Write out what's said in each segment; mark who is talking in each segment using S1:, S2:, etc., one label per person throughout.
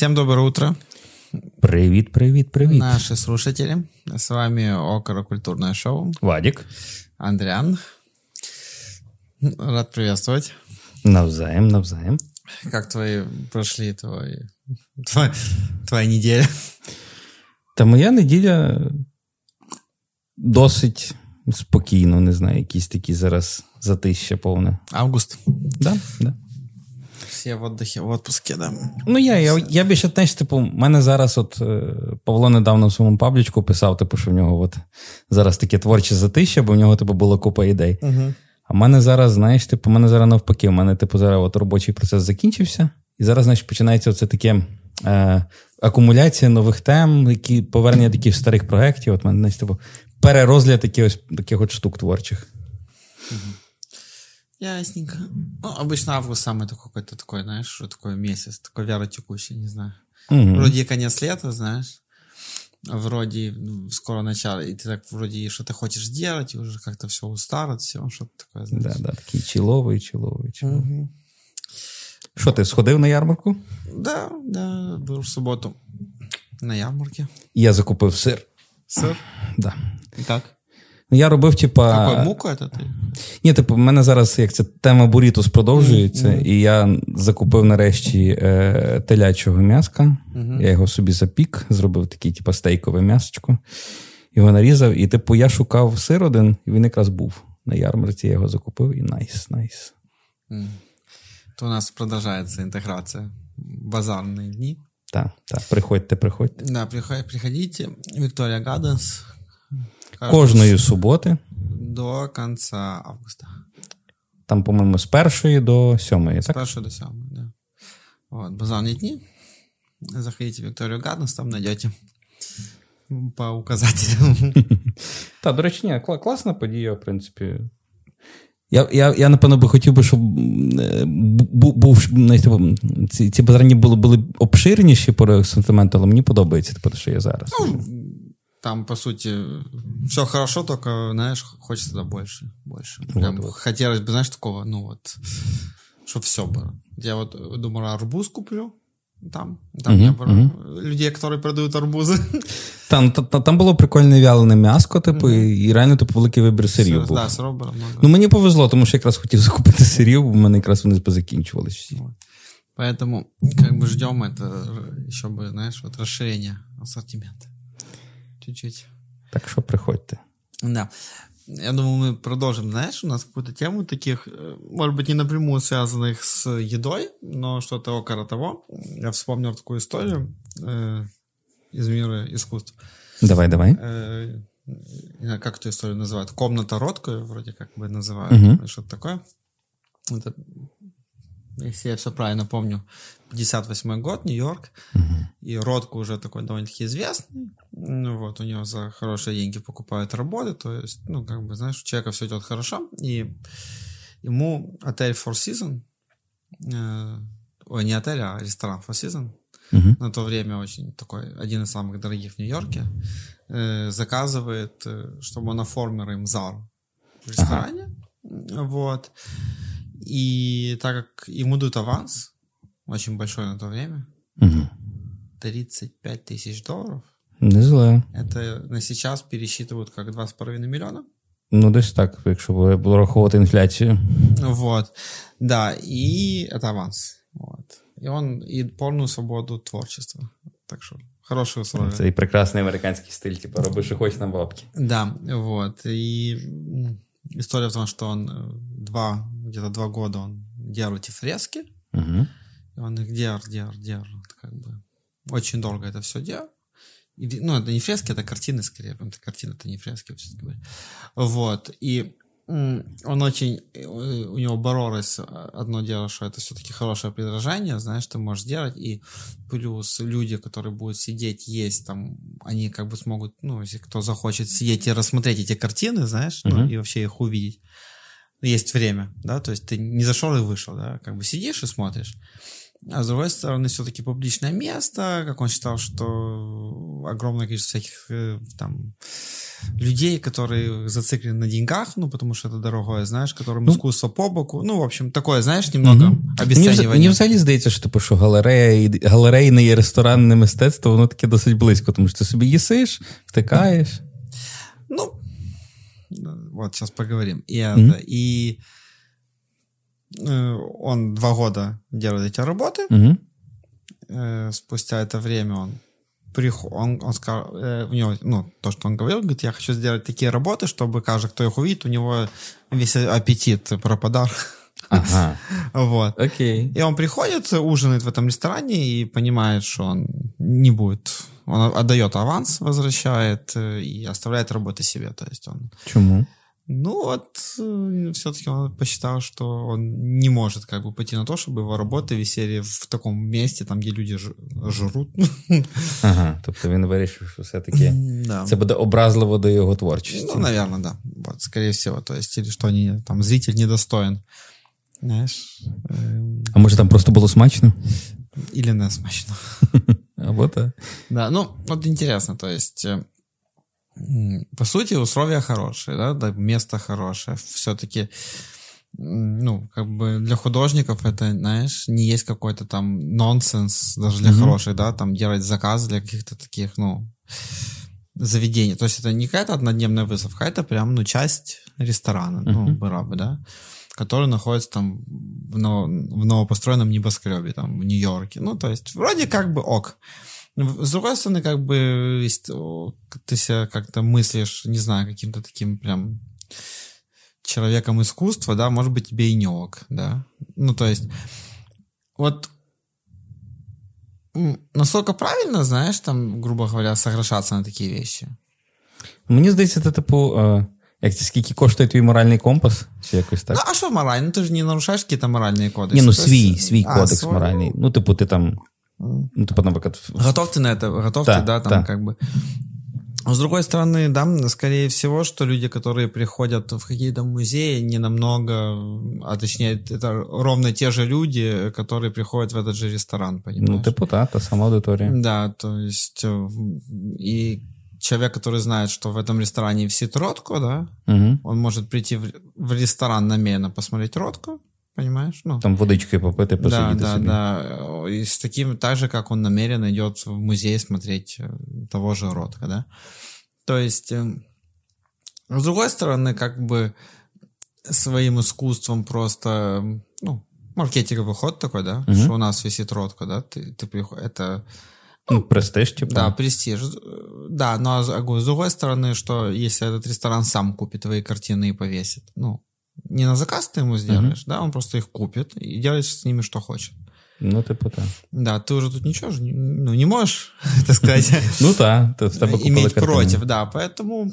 S1: Всем доброе утро,
S2: Привіт, привіт, привіт.
S1: наши слушатели. С вами Около шоу.
S2: Вадик.
S1: Андриан. Рад приветствовать.
S2: Навзаєм, навзаєм.
S1: Как твои прошли твои, твоя, твоя неделя?
S2: Та моя неділя досить спокійно, не знаю, якісь такі зараз затища повне.
S1: Август.
S2: Да, да.
S1: Все в отдыхе, в отпуске, да.
S2: Ну, я, я, я більше, знаєш, типу, в мене зараз, от е, Павло недавно в своєму паблічку писав, типу, що в нього от зараз таке творче затища, бо в нього, типу, була купа ідей.
S1: Угу.
S2: А в мене зараз, знаєш, типу, в мене зараз навпаки, в мене, типу, зараз от робочий процес закінчився, і зараз, знаєш, починається оце таке е, акумуляція нових тем, які повернення таких старих проєктів. От мене, знаєш, типу, перерозгляд таких, таких от штук творчих.
S1: Ясненько. Ну, обычно август самый такой какой-то такой, знаешь, что такой месяц, такой вялотекущий, не знаю.
S2: Мгм.
S1: Вроде и конец лета, знаешь, а вроде ну, скоро начало, и ты так вроде и что-то хочешь делать, и уже как-то все устало, все, что-то такое, знаешь.
S2: Да, да, такий чіловий, чіловий, чіловий.
S1: Мгм.
S2: Що, ти сходив на ярмарку?
S1: Да, да, был в субботу на ярмарке.
S2: Я закупив сир.
S1: Сыр?
S2: Да.
S1: И как?
S2: Ну, Я робив, типа.
S1: Какой муку это ты?
S2: Ні, типу, в мене зараз як ця тема бурітус продовжується, і я закупив нарешті е, телячого м'яска. Я його собі запік, зробив такий, типу, стейкове м'ясочко. Його нарізав, і, типу, я шукав сир один, і він якраз був на ярмарці. Я його закупив, і найс, найс.
S1: М. То у нас продолжается интеграция. Базарные дни.
S2: Так, так, приходьте, приходьте.
S1: Да, приход- приходите. Виктория Гаденс.
S2: Кожної суботи,
S1: До конца августа.
S2: там, по-моєму, з першої до сьомої,
S1: С
S2: так?
S1: первого до самого, да. Вот, базарные дни. Заходите в Викторию Гаденс, там найдете по указателям.
S2: Так, до речі, ні, кла- класна подія, в принципі. Я, я, я напевно, би хотів би, щоб е, бу- був знаєте, типу, ці, ці базарні були, були обширніші по асортименту, але мені подобається типу, те, що є зараз.
S1: Там, по сути, все хорошо, только, знаешь, хочется да больше. Больше. Прям
S2: Вот, вот.
S1: хотелось бы, знаешь, такого, ну вот, чтобы все было. Я вот думаю, арбуз куплю там. Там
S2: Мгм,
S1: я про-
S2: мгм.
S1: людей, которые продают арбузы.
S2: Там, та- та- там було прикольне вялене м'яско, типу, і, і реально типу, великий вибір сирів був.
S1: Да, сыров было много.
S2: Ну, мені повезло, тому що якраз хотів закупити сирів, бо в мене якраз вони позакінчувалися всі.
S1: Вот. Поэтому как бы ждем это еще бы, знаешь, вот расширение ассортимента. Чуть-чуть.
S2: Так що приходьте.
S1: Да. Я думаю, мы продолжим, знаешь, у нас какую-то тему таких, э, может быть, не напрямую связанных с едой, но что-то около того. Я вспомнил такую историю э, из мира искусств.
S2: Давай, давай.
S1: Э, как эту историю называют? Комната Ротко, вроде как бы называют.
S2: Мгм.
S1: Что-то такое. Это, если я все правильно помню, 58 год, Нью-Йорк. И Ротко уже такой довольно-таки известный. Ну, вот, у него за хорошие деньги покупают работы. То есть, ну, как бы, знаешь, у человека все идет хорошо. И ему отель Four Seasons, э, ой, не отель, а ресторан Four Seasons,
S2: Мгм.
S1: на то время очень такой, один из самых дорогих в Нью-Йорке, э, заказывает, э, чтобы он оформил им зал в ресторане. Вот. И так как ему дают аванс, очень большой на то время,
S2: Мгм.
S1: 35 тысяч долларов,
S2: Не зле.
S1: это на сейчас пересчитывают как 2,5 миллиона.
S2: Ну, десь так, якщо було було рахувати інфляцію.
S1: Вот. Да, и это аванс. Вот. И он и полную свободу творчества. Так что хорошие условия.
S2: Це і прекрасний американський стиль, типу, роби, що хочеш на бабки.
S1: Да, вот. И м, история в том, что он э, два, где-то два года он делал эти фрески.
S2: Угу.
S1: И он их делал, делал, делал. Как бы очень долго это все делал. И, ну, это не фрески, это картины скорее. Это картины, это не фрески, все говоря. Вот. И он очень... э, У него боролось э, одно дело, что это все-таки хорошее предложение, знаешь, ты можешь делать, и плюс люди, которые будут сидеть, есть там, они как бы смогут, ну, если кто захочет сидеть и рассмотреть эти картины, знаешь, ну,
S2: Мгм.
S1: и вообще их увидеть Есть время, да, то есть ты не зашел и вышел, да, как бы сидишь и смотришь. А с другой стороны, все-таки публичное место, как он считал, что огромное количество всяких э, там людей, которые зациклены на деньгах, ну, потому что это дорогое, знаешь, которым ну, искусство по боку. Ну, в общем, такое, знаєш, немного угу. обесценивання.
S2: Мені взагалі здається, що типу, що галерея, галерейне і ресторанне мистецтво, воно таке досить близько, тому що ти собі їсиш, втикаєш.
S1: Вот сейчас поговорим. И, mm-hmm. это, и э, он два года делает эти работы. Mm-hmm. Э, спустя это время он приход, он, он сказал, э, у него, ну, то, что он говорил, говорит, я хочу сделать такие работы, чтобы каждый, кто их увидит, у него весь аппетит пропадал.
S2: Ага.
S1: вот.
S2: Окей.
S1: И он приходит, ужинает в этом ресторане и понимает, что он не будет. Он отдает аванс, возвращает э, и оставляет работы себе. То есть он...
S2: Почему?
S1: Ну вот, э, все-таки он посчитал, что он не может как бы пойти на то, чтобы его работы висели в таком месте, там, где люди жрут.
S2: Ага, тобто він вирішив, що все-таки да. це буде образливо до його творчості.
S1: Ну, наверное, да. Вот, скорее всего. То есть, или что они, там, зритель недостоин. Знаєш?
S2: А може там просто було смачно?
S1: Или не смачно.
S2: Або так.
S1: Да, ну, вот интересно, то есть, э, по сути, условия хорошие, да, да место хорошее. Все-таки, ну, как бы для художников это, знаешь, не есть какой-то там нонсенс, даже для mm-hmm. хороших, да, там делать заказ для каких-то таких, ну, заведений. То есть это не какая-то однодневная выставка, это прям, ну, часть ресторана, mm-hmm. ну, была бы, да который находится там в, нов, в новопостроенном небоскребе, там, в Нью-Йорке. Ну, то есть, вроде как бы ок. С другой стороны, как бы ты себя как-то мыслишь, не знаю, каким-то таким прям человеком искусства, да, может быть, тебе и не ок, да. Ну, то есть, вот насколько правильно, знаешь, там, грубо говоря, соглашаться на такие вещи?
S2: Мені здається, це типу. Як це скільки коштує твій моральний компас? Чи якось так?
S1: Ну, а що моральний? Ну, ти ж не нарушаєш якісь моральні кодекси.
S2: Ні, ну свій, свій а, кодекс свой? моральний. Ну, типу, ти там. ну, типу, наприклад.
S1: Готов ты на это, готов да, ты, да, там да. как бы. С другой стороны, да, скорее всего, что люди, которые приходят в какие-то музеи, не намного, а точнее, это ровно те же люди, которые приходят в этот же ресторан, понимаешь?
S2: Ну, типу, да, та сама аудитория.
S1: Да, то есть, и человек, который знает, что в этом ресторане висит ротко, да, угу. он может прийти в, в ресторан намеренно посмотреть ротку, понимаешь? Ну,
S2: Там водичкой попить и посидеть.
S1: Да, да, себе. да. И с таким, так же, как он намеренно идет в музей смотреть э, того же ротка, да. То есть, э, с другой стороны, как бы своим искусством просто, ну, маркетинговый ход такой, да, угу. что у нас висит ротка, да, ты, ты приходишь, это
S2: ну, престиж, типа.
S1: Да, престиж. Да, но с другой стороны, что если этот ресторан сам купит твои картины и повесит, ну, не на заказ ты ему сделаешь, uh-huh. да, он просто их купит и делает с ними что хочет.
S2: Ну, типу, так.
S1: Да, ты уже тут ничего же, ну, не можешь, так сказать,
S2: ну, да,
S1: иметь против, да, поэтому,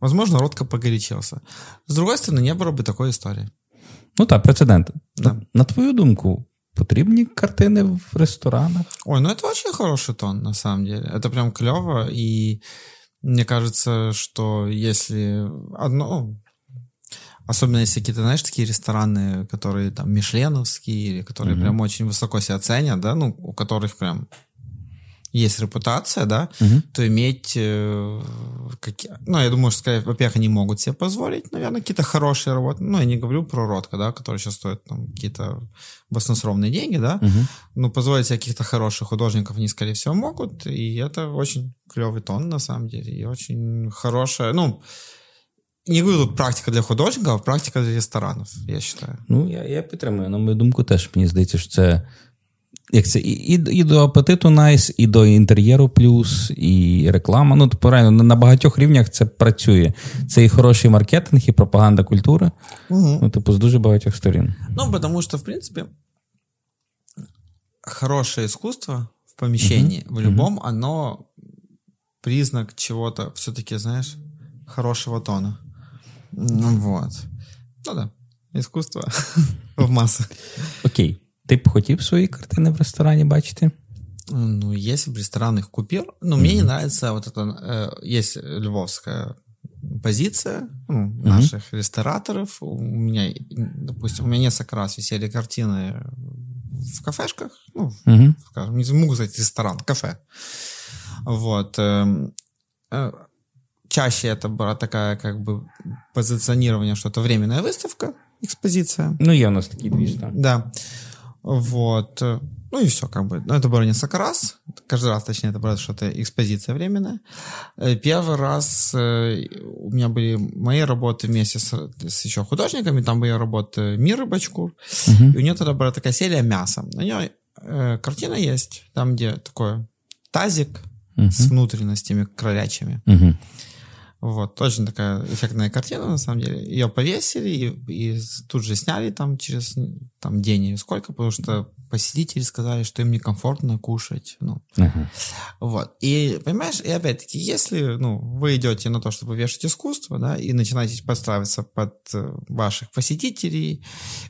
S1: возможно, Ротко погорячился. С другой стороны, не было бы такой истории.
S2: Ну так, прецедент. Да. На, на твою думку, потрібні картини в ресторанах?
S1: Ой, ну это очень хороший тон, на самом деле. Это прям клево, и мне кажется, что если одно, особенно если какие-то, знаешь, такие рестораны, которые там мишленовские, или которые mm-hmm. прям очень высоко себя ценят, да, ну, у которых прям есть репутация, да, угу. то иметь, э, какие, ну, я думаю, что, скорее, во-первых, они могут себе позволить, наверное, какие-то хорошие работы. Ну, я не говорю про Ротко, да, который сейчас стоит там какие-то баснословные деньги, да, угу. но позволить себе каких-то хороших художников они, скорее всего, могут, и это очень клевый тон, на самом деле, и очень хорошая, ну, не говорю тут практика для художників, а практика для ресторанів, я вважаю.
S2: Ну, я я підтримую. На мою думку, теж мені здається, що це як це і, і до апетиту найс, і до інтер'єру плюс, і реклама. Ну, типу, реально, на багатьох рівнях це працює. Це і хороший маркетинг, і пропаганда культури. Угу. Ну, типу, з дуже багатьох сторін.
S1: Ну, тому що, в принципі, хорошее искусство в помещении, угу. в любом, угу. оно признак чего-то все-таки, знаешь, хорошего тона. Ну, вот. Ну да, искусство в массах.
S2: Окей. Ти б хотів свої картини в ресторані бачити?
S1: Ну, если бы ресторан их купил, ну, mm-hmm. мне не нравится вот это, э, есть львовская позиция ну, угу. наших рестораторов. У меня, допустим, у меня несколько раз висели картины в кафешках, ну, угу. скажем, не могу сказать ресторан, кафе. Вот. Эм, э, чаще это была такая как бы позиционирование, что это временная выставка, экспозиция.
S2: Ну, я у нас такие движ,
S1: да. Да. Вот. Ну и все, как бы. Ну, это было несколько раз. Каждый раз, точнее, это было что-то экспозиция временная. Э, первый раз э, у меня были мои работы вместе с, с еще художниками. Там были работы Миры Бачкур. Угу. И у нее тогда была такая серия мяса. На нее э, картина есть, там, где такой тазик угу. с внутренностями кролячими. Угу. Вот, очень такая эффектная картина, на самом деле. Ее повесили и, и тут же сняли там через там, день или сколько, потому что посетители сказали, что им некомфортно кушать. Ну. Uh-huh. Вот. И, понимаешь, и опять-таки, если ну, вы идете на то, чтобы вешать искусство, да, и начинаете подстраиваться под э, ваших посетителей,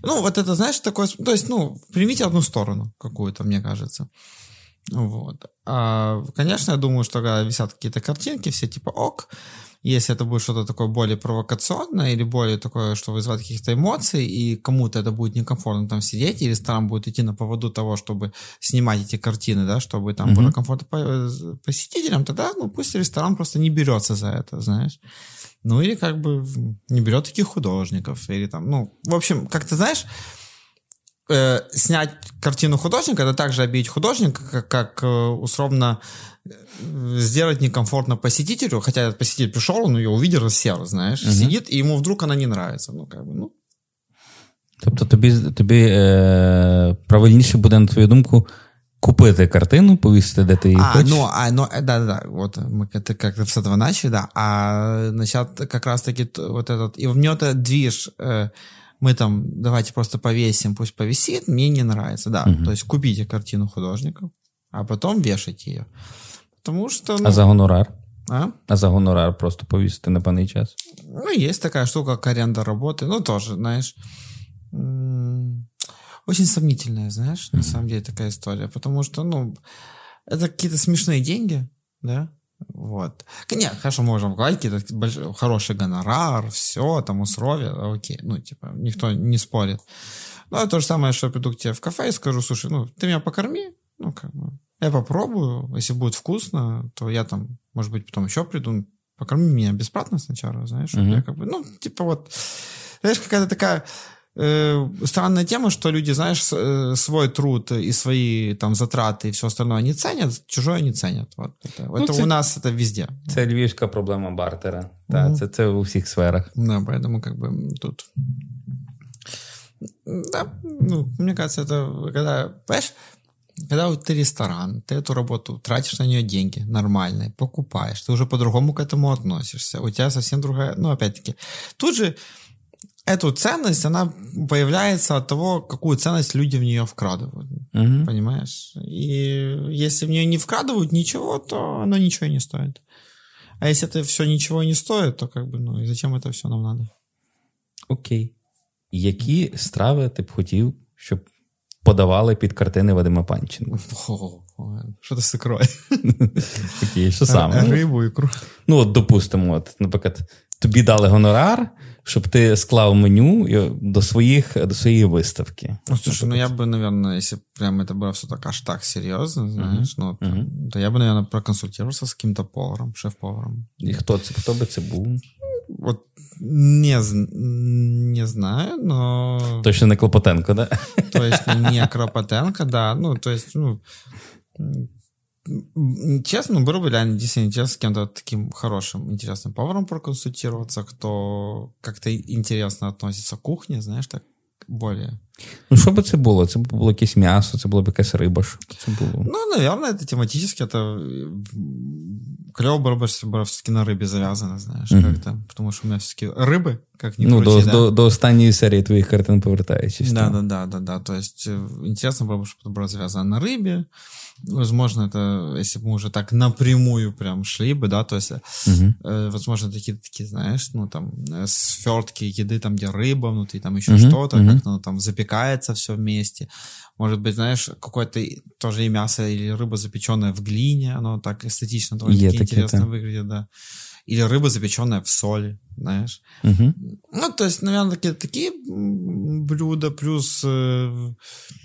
S1: ну, вот это, знаешь, такое... То есть, ну, примите одну сторону какую-то, мне кажется. Вот. А, конечно, я думаю, что когда висят какие-то картинки, все типа ок, если это будет что-то такое более провокационное или более такое, что вызывает каких-то эмоций, и кому-то это будет некомфортно там сидеть, и ресторан будет идти на поводу того, чтобы снимать эти картины, да, чтобы там mm-hmm. было комфортно э, посетителям, тогда, ну, пусть ресторан просто не берется за это, знаешь. Ну, или как бы не берет таких художников, или там, ну, в общем, как ты знаешь, э, снять картину художника, это также обидеть художника, как, как э, условно сделать некомфортно посетителю, хотя этот посетитель пришел, он ее увидел, сел, знаешь, угу. сидит, и ему вдруг она не нравится. Ну, как бы, ну.
S2: Тобто тобі тобі е, правильніше буде, на твою думку, купити картину, повісити, де ти її
S1: а, хочеш? Ну, а, ну, да, да, да, вот мы как-то, как-то с этого начали, да, а начат как раз-таки вот этот, и в нее-то движ, э, мы там, давайте просто повесим, пусть повисит, мне не нравится, да, угу. то есть купите картину художников, а потом вешайте ее. Потому что...
S2: Ну, а за гонорар? А? а за гонорар просто повісити на певний час?
S1: Ну, есть такая штука, как аренда работы. Ну, тоже, знаешь, очень сомнительная, знаешь, mm-hmm. на самом деле такая история. Потому что, ну, это какие-то смешные деньги, да, вот. Нет, хорошо, можем говорить, какие-то хороший гонорар, все, там условия, окей, ну, типа, никто не спорит. Ну, это то же самое, что я приду к тебе в кафе и скажу, слушай, ну, ты меня покорми, ну, как бы, я попробую, если будет вкусно, то я там, может быть, потом еще приду, покорми меня бесплатно сначала, знаешь, mm-hmm. я как бы, ну, типа вот, знаешь, какая-то такая э, странная тема, что люди, знаешь, с, э, свой труд и свои там затраты и все остальное не ценят, чужое не ценят. Вот это, ну, это це, у нас это везде.
S2: Это львівська проблема бартера. Да, це, це у всіх сферах.
S1: Да, поэтому как бы тут... Да, ну, мне кажется, это когда, понимаешь, когда вот ты ресторан, ты эту работу тратишь на нее деньги нормальные, покупаешь, ты уже по-другому к этому относишься, у тебя совсем другая, ну, опять-таки, тут же эту ценность, она появляется от того, какую ценность люди в нее вкладывают, угу. понимаешь? И если в нее не вкладывают ничего, то оно ничего не стоит. А если это все ничего не стоит, то как бы, ну, и зачем это все нам надо?
S2: Окей. Які страви ти б хотів, щоб подавали під картини Вадима Панченка.
S1: Що це з ікрою?
S2: Окей, що саме?
S1: Рибу, ікру.
S2: Ну, от, допустимо, от, наприклад, тобі дали гонорар, щоб ти склав меню до своїх до своєї виставки.
S1: Ну, слушай, ну я бы, наверное, если прям это было все так аж так серьезно, знаешь, uh-huh. ну, uh-huh. то я бы, наверное, проконсультировался с каким-то поваром, шеф-поваром.
S2: І хто це, хто би це був?
S1: Вот не, не знаю, но...
S2: Точно не Клопотенко, да?
S1: Точно не Клопотенко, да. Ну, то есть, ну, честно, ну, было бы реально действительно интересно с кем-то таким хорошим, интересным поваром проконсультироваться, кто как-то интересно относится к кухне, знаешь, так более.
S2: Ну, що би це було? Це було якесь м'ясо, це було б якась риба. Що це було?
S1: Ну, наверное, это тематически, это клево было бы, если бы все-таки на рыбе завязано, знаешь, mm-hmm. как-то. Потому что у меня все-таки рыбы, как ни
S2: ну,
S1: крути,
S2: до,
S1: да.
S2: до, до останньої серії твоїх картин повертаючись.
S1: Да, да, да, да, да. То есть э, интересно было бы, чтобы это было завязано на рыбе. Возможно, это, если бы мы уже так напрямую прям шли бы, да, то есть, угу. э, возможно, такие, такие, знаешь, ну, там, э, свертки еды, там, где рыба внутри, там еще угу. что-то, угу. как-то, ну, там, запекается все вместе. Может быть, знаешь, какое-то тоже и мясо или рыба запеченная в глине, оно так эстетично довольно-таки интересно выглядит, да. Или рыба, запеченная в соли, знаешь.
S2: Угу.
S1: Ну, то есть, наверное, такие, такие блюда, плюс э,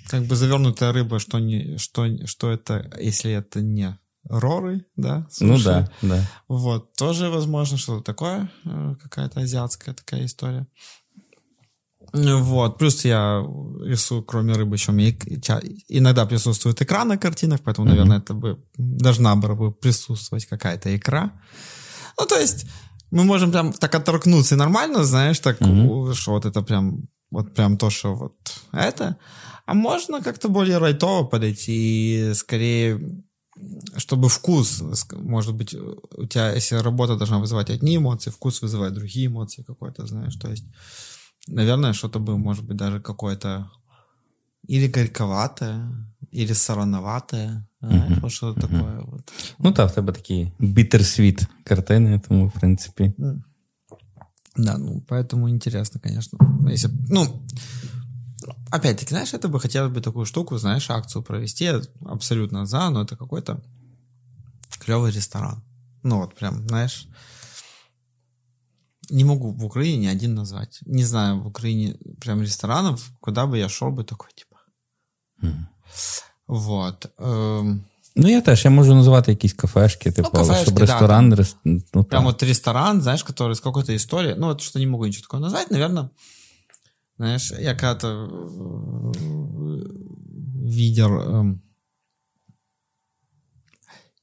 S1: как бы завернутая рыба, что, не, что, что это, если это не роры, да?
S2: Суши. Ну да, да.
S1: Вот, тоже возможно что-то такое, э, какая-то азиатская такая история. Вот, плюс я рисую, кроме рыбы, еще мне иногда присутствует икра на картинах, поэтому, наверное, mm-hmm. это бы должна была бы присутствовать какая-то икра. Ну, то есть мы можем прям так оттолкнуться нормально, знаешь, так, mm-hmm. что вот это прям, вот прям то, что вот это. А можно как-то более райтово подойти, скорее, чтобы вкус, может быть, у тебя, если работа должна вызывать одни эмоции, вкус вызывает другие эмоции какой-то, знаешь, то есть, наверное, что-то бы, может быть, даже какое-то или горьковатое, или солоноватое, mm-hmm. вот что-то mm-hmm. такое. Вот.
S2: Ну так, в тебе такі bittersweet картини, тому, в принципе.
S1: Да, ну, поэтому интересно, конечно. Если, ну, опять-таки, знаешь, это бы хотелось бы такую штуку, знаешь, акцию провести, абсолютно за, но это какой-то клевый ресторан. Ну, вот прям, знаешь, не могу в Украине ни один назвать. Не знаю в Украине прям ресторанов, куда бы я шел бы такой. Вот. Ем...
S2: Ну, я теж, я можу назвати якісь кафешки, типу, ну, кафешки, щоб ресторан. Да, рес... ну,
S1: Прям вот ресторан, знаешь, который с какой-то историей. Ну, вот что не могу ничего такого назвать, наверное. Знаешь, я когда-то э, видел... Эм...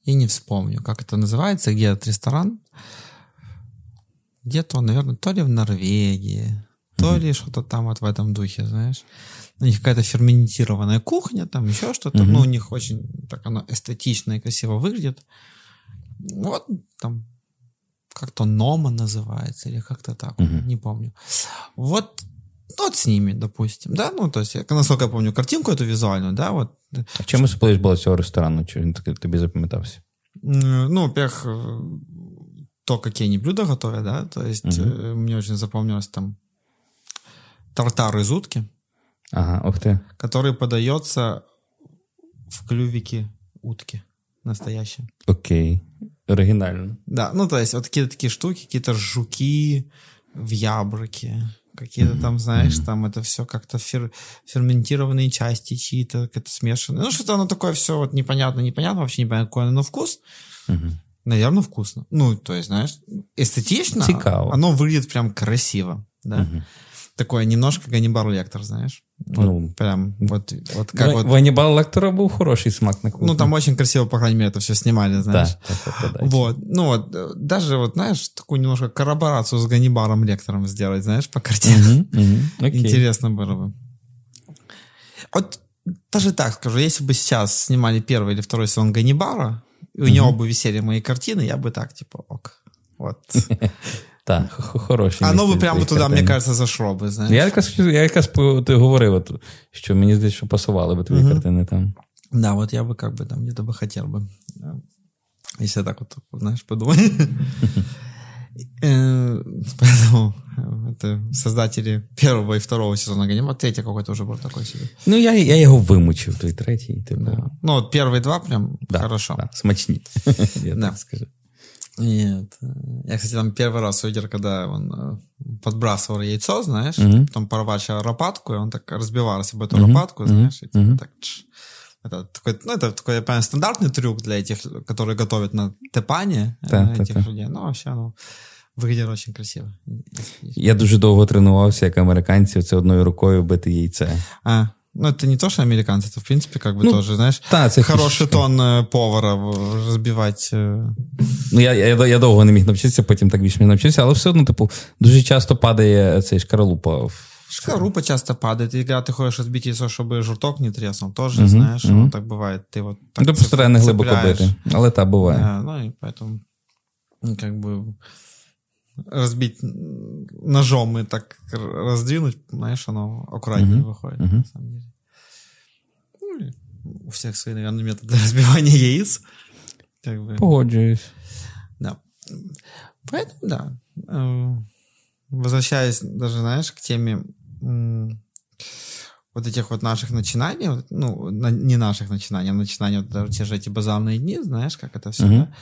S1: Я не вспомню, как это называется, где этот ресторан. Где-то, наверное, то ли в Норвегии, то ли что-то там вот в этом духе, знаешь У них какая-то ферментированная кухня, там еще что-то. Mm-hmm. Ну, у них очень так оно эстетично и красиво выглядит. Вот там как-то Нома называется или как-то так, mm-hmm. не помню. Вот вот с ними, допустим, да, ну, то есть, насколько я помню картинку эту визуальную, да, вот.
S2: А чим особливість була цього ресторану, чи він тобі запам'ятався?
S1: Ну, во-первых, то, какие они блюда готовят, да, то есть, угу. мне очень запомнилось там тартар из утки.
S2: Ага, ух ты.
S1: Который подается в клювике утки настоящем.
S2: Окей. Оригинально.
S1: Да, ну то есть вот какие-то такие штуки, какие-то жуки в ябрке, какие-то там, знаешь, там это все как-то фер, ферментированные части чьи-то, как-то смешанные. Ну что-то оно такое все вот непонятно, непонятно, вообще непонятно какой оно, но вкус, наверное, вкусно. Ну, то есть, знаешь, эстетично,
S2: Цикаво.
S1: оно выглядит прям красиво, да такое немножко Ганнибал Лектор, знаешь? Вот, ну, прям вот, вот как
S2: в,
S1: вот...
S2: Ганнибал Лектора был хороший смак на кухне.
S1: Ну, там очень красиво, по крайней мере, это все снимали, знаешь.
S2: Да, да,
S1: Вот, ну вот, даже вот, знаешь, такую немножко корраборацию с Ганнибалом Лектором сделать, знаешь, по картине. Интересно было бы. Вот даже так скажу, если бы сейчас снимали первый или второй сезон Ганнибала, и у него бы висели мои картины, я бы так, типа, ок. Вот.
S2: Так, хороші.
S1: А ну би прямо туди, мені кажеться, зайшло би, знаєш.
S2: Я якраз, я якраз ти говорив, от, що мені здається, що пасували би твої uh-huh. картини там.
S1: Да, вот я бы как бы там где-то бы хотел бы. Если так вот, знаешь, подумать. Поэтому это создатели первого и второго сезона Ганнима. Третий какой-то уже был такой себе.
S2: Ну, я, я його вимучив, той третій. Типу.
S1: Да. Ну, от первые два прям
S2: да,
S1: хорошо.
S2: Да, смачні, я да. так скажу.
S1: Нет. Я, кстати, там первый раз увидел, когда он э, подбрасывал яйцо, знаешь, mm-hmm. потом порвать лопатку, и он так разбивался об эту mm-hmm. лопатку, знаешь, mm-hmm. и типа так... Тш, это такой, ну, это такой, я понимаю, стандартный трюк для этих, которые готовят на тепане да, этих так, людей. Ну, вообще, ну, виглядає очень красиво.
S2: Я дуже довго тренувався, як американці, це одною рукою бити яйце.
S1: А, Ну, это не то, что американцы, это, в принципе, как бы ну, тоже, знаешь, та, це хороший фішка. тон э, повара розбивати. Э.
S2: Ну, я я, я довго не міг навчитися, потім так більш не навчився, але все одно, типу, дуже часто падає цей шкаралупа.
S1: Шкаралупа часто падает. И когда ты хочешь разбить яйцо, чтобы журток не треснул, тоже, uh-huh, знаешь, uh-huh. так бывает. Ты вот так
S2: ну, просто не глибоко бити, але так буває.
S1: Да, ну, и поэтому, как бы, разбить ножом и так раздвинуть, знаешь, оно аккуратнее uh-huh. выходит, uh-huh. на самом деле. Ну, у всех свои, наверное, методы разбивания яиц.
S2: Как бы. Погоджуюсь.
S1: Да. Поэтому, да. Э, возвращаясь даже, знаешь, к теме вот этих вот наших начинаний, ну, не наших начинаний, а начинаний, вот даже те же эти базарные дни, знаешь, как это все, uh-huh. да?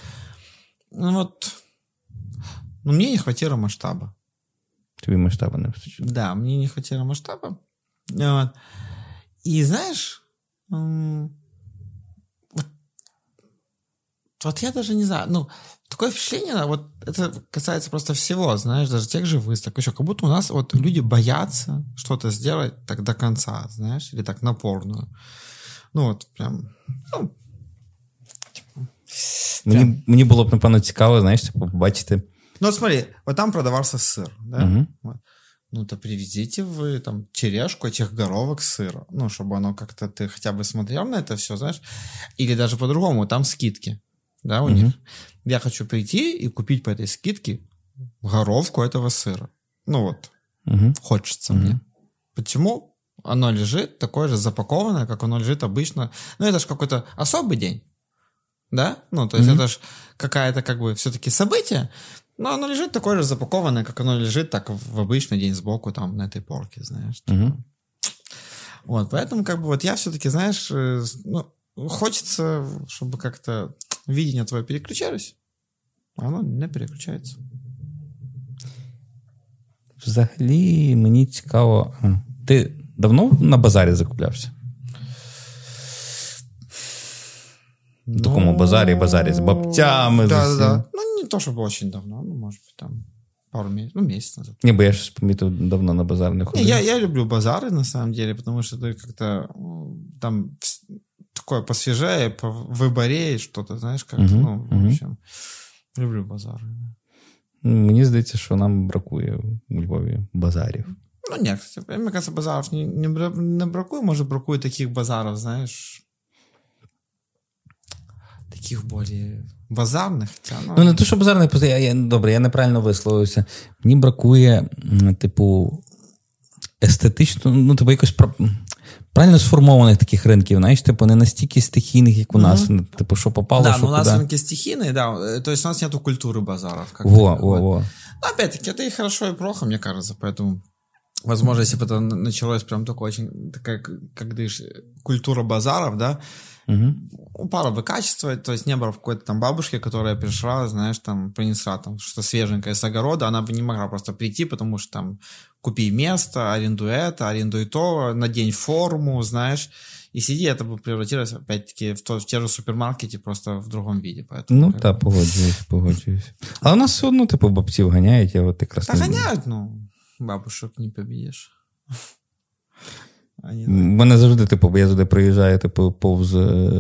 S1: ну вот, ну, мне не хватило масштаба.
S2: Тобі масштаба не вистачило?
S1: Да, мне не хватило масштаба. Вот. И знаешь, вот, вот я даже не знаю, ну, такое впечатление, вот это касается просто всего, знаешь, даже тех же выставок, еще как будто у нас вот люди боятся что-то сделать так до конца, знаешь, или так напорную. Ну, от прям. ну,
S2: Мені, мені було б, напевно, цікаво, знаєш, типу, побачити.
S1: ну, смотри, вот там продавался сыр, да?
S2: Мгм.
S1: Вот. Ну, то привезите вы там тележку этих горовок сыра. Ну, чтобы оно как-то ты хотя бы смотрел на это все, знаешь. Или даже по-другому, там скидки, да, у
S2: Мгм.
S1: них. Я хочу прийти и купить по этой скидке горовку этого сыра. Ну, вот,
S2: Угу.
S1: хочется
S2: Мгм.
S1: мне. Почему? Оно лежит такое же запакованное, как оно лежит обычно. Ну, это же какой-то особый день. Да? Ну, то есть
S2: Мгм.
S1: это же какая-то как бы все-таки событие, но оно лежит такое же запакованное, как оно лежит так в обычный день сбоку там на этой полке, знаешь.
S2: Угу.
S1: Вот, поэтому как бы вот я все-таки, знаешь, э, с- ну, хочется, чтобы как-то видение твое переключалось, а оно не переключается.
S2: Взагалі, мені цікаво. а, Ти давно на базарі закуплявся? В такому базарі, базарі з бабцями, з
S1: Да, да,
S2: усім.
S1: да. Ну, не то чтобы очень давно, ну, может быть, там пару месяцев, ну, месяц назад.
S2: Ні, бо я щось помітив, давно на базар не
S1: Не,
S2: ходив.
S1: я, я люблю базары, на самом деле, потому что ты как-то ну, там вс- такое посвежее, выборее что-то, знаешь, как-то,
S2: Мгм,
S1: ну, в
S2: мгм.
S1: общем, люблю базары.
S2: Мені здається, що нам бракує у Львові базарів.
S1: Ну, нет, кстати, мне кажется, базаров не, не, бра- не бракует, может, бракует таких базаров, знаешь, таких более базарных, хотя, ну,
S2: Ну, не то, що базарний просто я, я, добре, я неправильно висловився. Мені бракує, м, типу, естетично, ну, типу, якось про- правильно сформованих таких ринків, знаєш, типу, не настільки стихійних, як у нас. Ну, Типу, що попало,
S1: да,
S2: що
S1: но у нас
S2: куди.
S1: рынки стихийные, да, э, то есть у нас нету культуры базаров. как
S2: Во,
S1: таковой.
S2: во, во.
S1: Но опять-таки, это и хорошо, и плохо, мне кажется, поэтому, возможно, если бы это н- началось прям такое очень, такая, к- как говоришь, культура базаров, да,
S2: Угу.
S1: упало бы качество, то есть не было какой-то там бабушки, которая пришла, знаешь, там, принесла там что-то свеженькое с огорода, она бы не могла просто прийти, потому что там купи место, арендуй это, арендуй то, надень форму, знаешь, и сиди, это бы превратилось, опять-таки, в, то, в те же супермаркете, просто в другом виде. Поэтому,
S2: Ну, так, погоджуюсь, погоджуюсь. Але у нас все одно, типу, бабців ганяють, я от якраз
S1: Да
S2: не-
S1: ну, бабушек не победишь. Они,
S2: У мене завжди, типу, бо я туди приїжджаю, типу, повз е,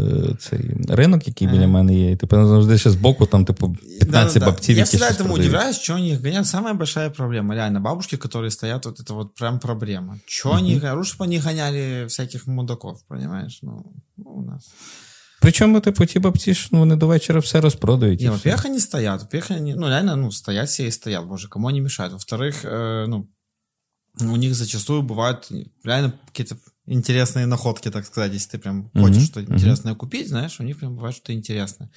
S2: цей ринок, який біля
S1: Ага.
S2: мене є. І типу, завжди ще збоку, там, типу, 15
S1: Да-да-да.
S2: бабців,
S1: Я
S2: які
S1: всегда
S2: щось
S1: этому
S2: продають.
S1: удивляюсь, что они их гоняют. Самая большая проблема, реально, бабушки, которые стоят, вот это вот прям проблема. Что они гоняют? Лучше бы они гоняли всяких мудаков, понимаешь? Ну, ну, у нас.
S2: Причому, типу, ті бабці ж ну, вони до вечора все розпродають. і
S1: Не,
S2: все.
S1: во-первых, они стоят. Во-первых, они, ну, реально, ну, стоят все и стоят. Боже, кому они мешают? Во-вторых, э, ну, у них зачастую бывают реально какие-то интересные находки, так сказать, если ты прям
S2: Мгм,
S1: хочешь что-то
S2: мгм.
S1: интересное купить, знаешь, у них прям бывает что-то интересное.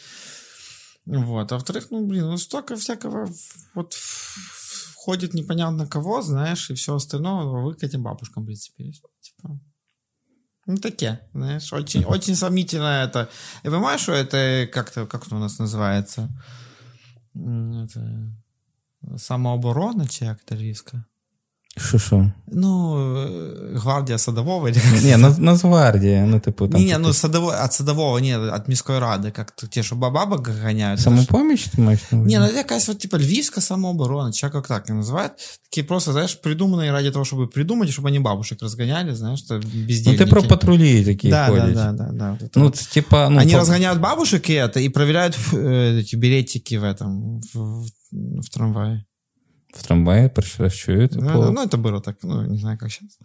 S1: Вот. А во-вторых, ну, блин, ну, столько всякого вот входит непонятно кого, знаешь, и все остальное, вы к этим бабушкам прицепились. Типа, ну, такие, знаешь, очень, очень сомнительно это. И понимаешь, что это как-то, как это у нас называется? Это самооборона, это риска?
S2: Що що?
S1: Ну, э, гвардия садового или как
S2: Ні, на, Нацгвардія, ну, типу, там.
S1: Не, не,
S2: типу,
S1: ну садовой, от садового, нет, от міської ради, как те, що бабабок гоняют.
S2: Самопоміч ти маєш на увазі?
S1: Не, ну это якась вот типа львівська самооборона, чи как так и называют. Такие просто, знаешь, придуманные ради того, чтобы придумать, чтобы они бабушек разгоняли, знаешь, что
S2: Ну,
S1: бездельники.
S2: ти про патрулі такі
S1: да, да,
S2: ходять.
S1: да, да, да. вот это
S2: Ну,
S1: вот.
S2: це, типа, ну,
S1: Они
S2: по-
S1: разгоняют бабушек и это, и проверяют э, эти билетики в этом, в, в- в трамвае.
S2: в трамваї перший раз чую, типу.
S1: Да, да, ну, это было так, ну, не знаю, как сейчас.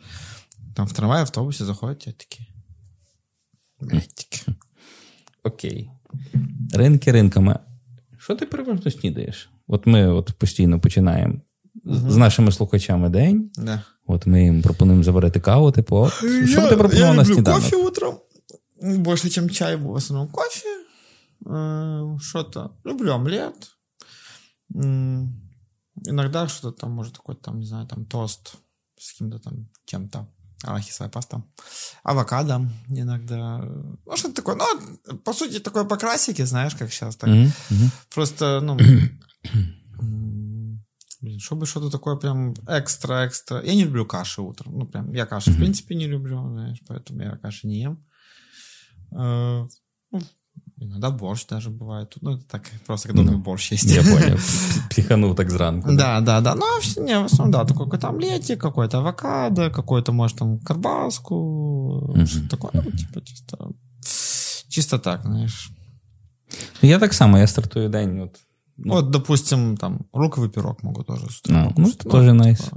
S1: Там в трамвае, автобусе заходят те такие. Билетики.
S2: Окей. Ринки ринками. Що ти переважно снідаєш? От ми от постійно починаємо з- з нашими слухачами день.
S1: Да.
S2: От ми їм пропонуємо заварити каву, типу, от, що б ти пропонував на
S1: люблю
S2: сніданок?
S1: кофе утром. Больше, чем чай, в основном кофе. Э, Что-то. Люблю омлет. Иногда что-то там, может, такой там, не знаю, там тост с каким-то там чем-то. арахисовая паста. Авокадо иногда. Ну, что такое. Ну, по сути, такое по классике, знаешь, как сейчас. Так. Mm-hmm. Просто, ну... Блин, чтобы что-то такое прям экстра-экстра. Я не люблю каши утром. Ну, прям, я каши, mm-hmm. в принципе, не люблю, знаешь, поэтому я каши не ем. Иногда борщ даже бывает. Ну, это так, просто когда ну, борщ есть.
S2: Я понял. Психанул так зранку.
S1: Да, да, да. Ну, не, в основном, да, такой какой-то омлетик, какой-то авокадо, какой-то, может, там, карбаску, что-то такое. Ну, типа, чисто, чисто так, знаешь.
S2: Я так само, я стартую день, от
S1: Ну, От, допустим, там луковий пірог можу теж
S2: Ну, ну це теж найс.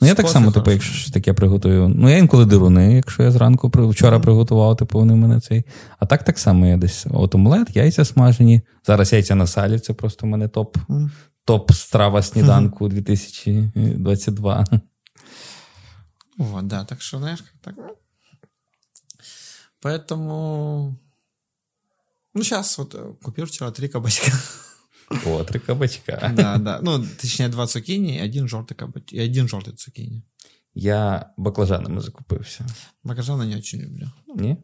S2: Ну, я так само, типу, якщо щось таке приготую. Ну, я інколи дируни, якщо я зранку вчора mm. приготував, типу, вони в мене цей. А так так само я десь. От омлет, яйця смажені. Зараз яйця на салі, це просто в мене топ. Mm. Топ страва сніданку mm. 2022.
S1: Вот, да, так що, знаєш, так. Ну. Поэтому. Ну, сейчас вот э, купил вчера три кабачка.
S2: О, три кабачка.
S1: Да, да. Ну, точнее, два цукини и один желтый кабач. И один желтый цукини.
S2: Я баклажанами закупився.
S1: Баклажаны не очень люблю.
S2: Ні?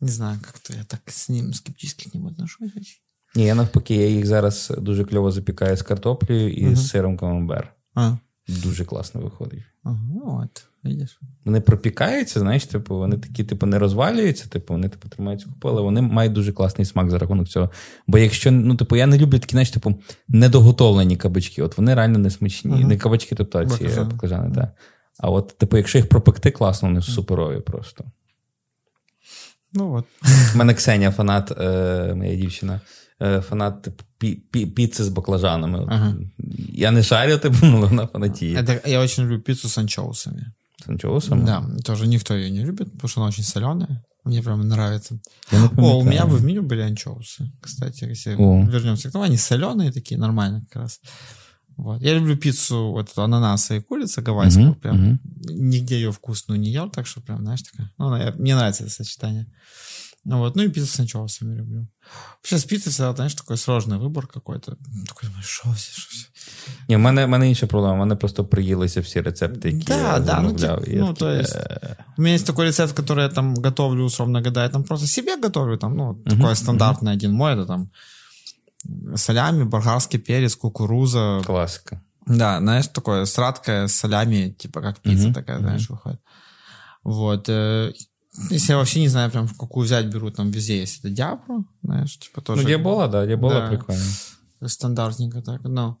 S1: Не знаю, как-то я так с ним скептически к нему отношусь.
S2: Ні, я навпаки, я їх зараз дуже кльово запікаю з картоплею і угу. з сиром камамбер. А. Дуже класно виходить.
S1: Ага, от. Видиш?
S2: Вони пропікаються, знаєш, типу, вони такі, типу, не розвалюються, типу, вони типу, тримаються купи, але вони мають дуже класний смак за рахунок цього. Бо якщо, ну, типу, я не люблю такі, знаєш, типу, недоготовлені кабачки, от вони реально не смачні. Uh-huh. Не кабачки, тобто ці баклажани, uh-huh. так. А от, типу, якщо їх пропекти класно, вони суперові просто.
S1: Ну от.
S2: У мене Ксенія, фанат, е, моя дівчина, е, фанат типу, пі, пі, піци з баклажанами. Ага. Я не шарю, типу, але вона фанатіє.
S1: Я очень люблю піцу з анчоусами.
S2: С анчоусом?
S1: Да, тоже никто ее не любит, потому что она очень соленая. Мне прям нравится. О, у меня бы в меню были анчоусы, кстати, если О. вернемся к тому. Они соленые такие, нормально как раз. Вот. Я люблю пиццу вот эту ананаса и курица гавайскую. Uh-huh, прям uh-huh. нигде ее вкусную не ел, так что прям, знаешь, такая. Ну, мне нравится это сочетание. Вот. Ну и пиццу с анчоусами люблю. Сейчас пицца всегда, знаешь, такой сложный выбор какой-то. Такой думаешь, що все, що все.
S2: Ні, в мене, в мене інша проблема. В мене просто приїлися всі рецепти, які
S1: да,
S2: я
S1: да,
S2: ну,
S1: типа, ну, то есть, у меня есть такой рецепт, который я там готовлю, условно говоря, я там просто себе готовлю, там, ну, uh-huh, такой стандартный uh-huh. один мой, это там солями, болгарский перец, кукуруза.
S2: Классика.
S1: Да, знаешь, такое сладкое с солями, типа как пицца uh-huh, такая, uh-huh. знаешь, выходит. Вот. Э, если я вообще не знаю, прям какую взять беру, там везде есть это Диабро, знаешь, типа тоже.
S2: Ну, Диабола, да, Диабола да, прикольно.
S1: Стандартненько так, но...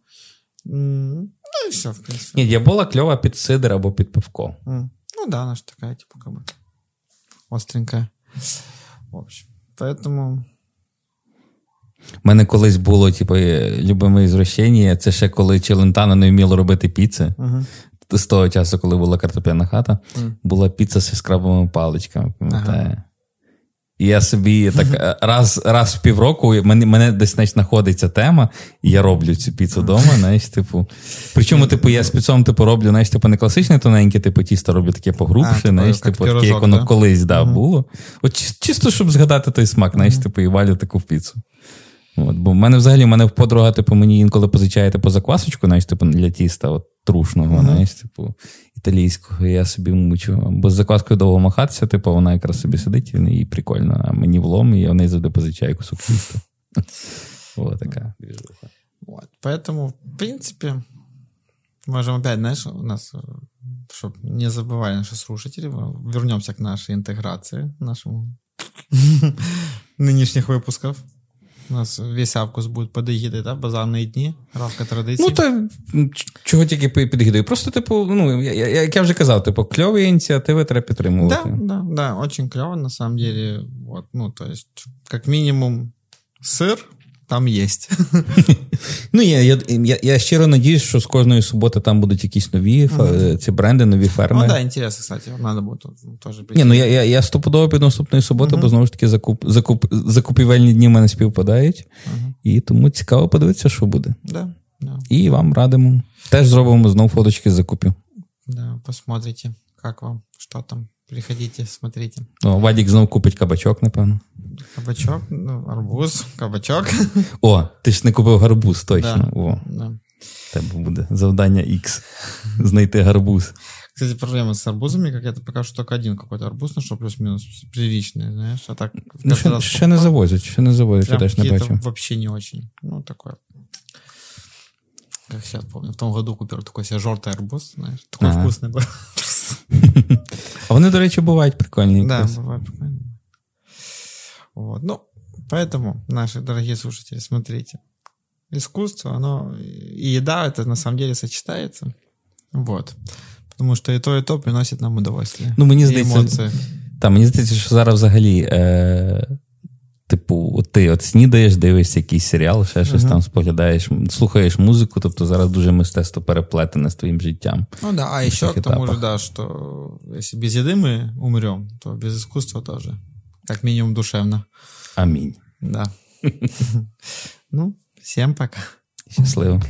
S1: Ну и все, в принципе.
S2: Ні, Диабола кльова під сидр або під пивко.
S1: Mm. Ну да, она же такая, типа, как бы остренькая. В общем, поэтому...
S2: У мене колись було, типу, любиме звращення, це ще коли Челентано не вміло робити піци. Uh-huh з того часу, коли була картопляна хата, mm. була піца з скрабовими паличками, пам'ятаю. Ага. І я собі так е, раз раз в півроку мене мене десь знаєш, знаходиться тема, і я роблю цю піцу вдома. знаєш, типу. Причому, типу, я спецом типу, роблю, знаєш, типу, не класичне тоненьке, типу, тісто роблю таке погрубше, знаєш, типу, таке, як воно да? колись да, uh-huh. було. От чисто, щоб згадати той смак, знаєш, типу, і валю таку піцу. От, Бо в мене взагалі в мене подруга, типу, мені інколи позичає типу, заквасочку, знаєш, типу, для тіста. От, трушного, mm-hmm. знаєш, типу, італійського, я собі мучу. Бо з закваскою довго махатися, типу, вона якраз собі сидить і прикольно, а мені влом, і я в неї завжди позичаю кусок тіста. Вот такая движуха.
S1: Вот. Поэтому, в принципе, можем опять, знаешь, у нас, чтобы не забывали наши слушатели, вернемся к нашей интеграции, нашему нынешних выпусков. У нас весь август буде під егідою, да? базарні дні, равка традиції.
S2: Ну, та чого тільки під егідою. Просто, типу, ну, я, як я вже казав, типу, кльові ініціативи треба підтримувати.
S1: Да, да, да, очень кльово, на самом деле. Вот, ну, то есть, как минимум, сыр там є.
S2: Ну, я я, я, я щиро надіюсь, що з кожної суботи там будуть якісь нові mm-hmm. ці бренди, нові ферми.
S1: Ну, да, інтересно, кстати, треба буде теж
S2: Ні, ну я я, я стопудово під наступної суботи, mm-hmm. бо знову ж таки закуп, закуп, закупівельні дні в мене співпадають. Mm-hmm. І тому цікаво подивитися, що буде.
S1: Да, да.
S2: І вам радимо. Теж зробимо знову фоточки з закупів.
S1: Да, посмотрите, як вам, що там. Приходите, смотрите.
S2: О, Вадік знов купить кабачок, напевно.
S1: Кабачок, ну, арбуз, кабачок.
S2: О, ти ж не купив гарбуз, точно.
S1: Да,
S2: О.
S1: Да.
S2: Тебе буде завдання X. Знайти гарбуз.
S1: Кстати, проблема с арбузами, как это пока что только один какой-то арбуз нашел, плюс-минус приличный, знаешь, а так...
S2: Ну, ще, ще не завозять, ще не завозять, я теж не бачу.
S1: вообще не очень. Ну, такое как сейчас помню, в том году купил такой себе жовтий арбуз, знаєш, такой ага. вкусний був.
S2: А вони, до речі, бувають прикольні.
S1: Да, бывают прикольные. Вот. Ну, поэтому, наши дорогие слушатели, смотрите. Искусство, оно и еда, это на самом деле сочетается. Вот. Потому что и то, и то приносит нам удовольствие.
S2: Ну, мені здається, та, мені здається, що зараз взагалі е, Типу, от ти от снідаєш, дивишся якийсь серіал, ще щось uh-huh. там споглядаєш, слухаєш музику, тобто зараз дуже мистецтво переплетене з твоїм життям.
S1: Ну да, а еще к тому же, да, что если без еды мы умрем, то без искусства тоже. Как минимум душевно.
S2: Аминь.
S1: Да. Ну, всем пока.
S2: Счастливо.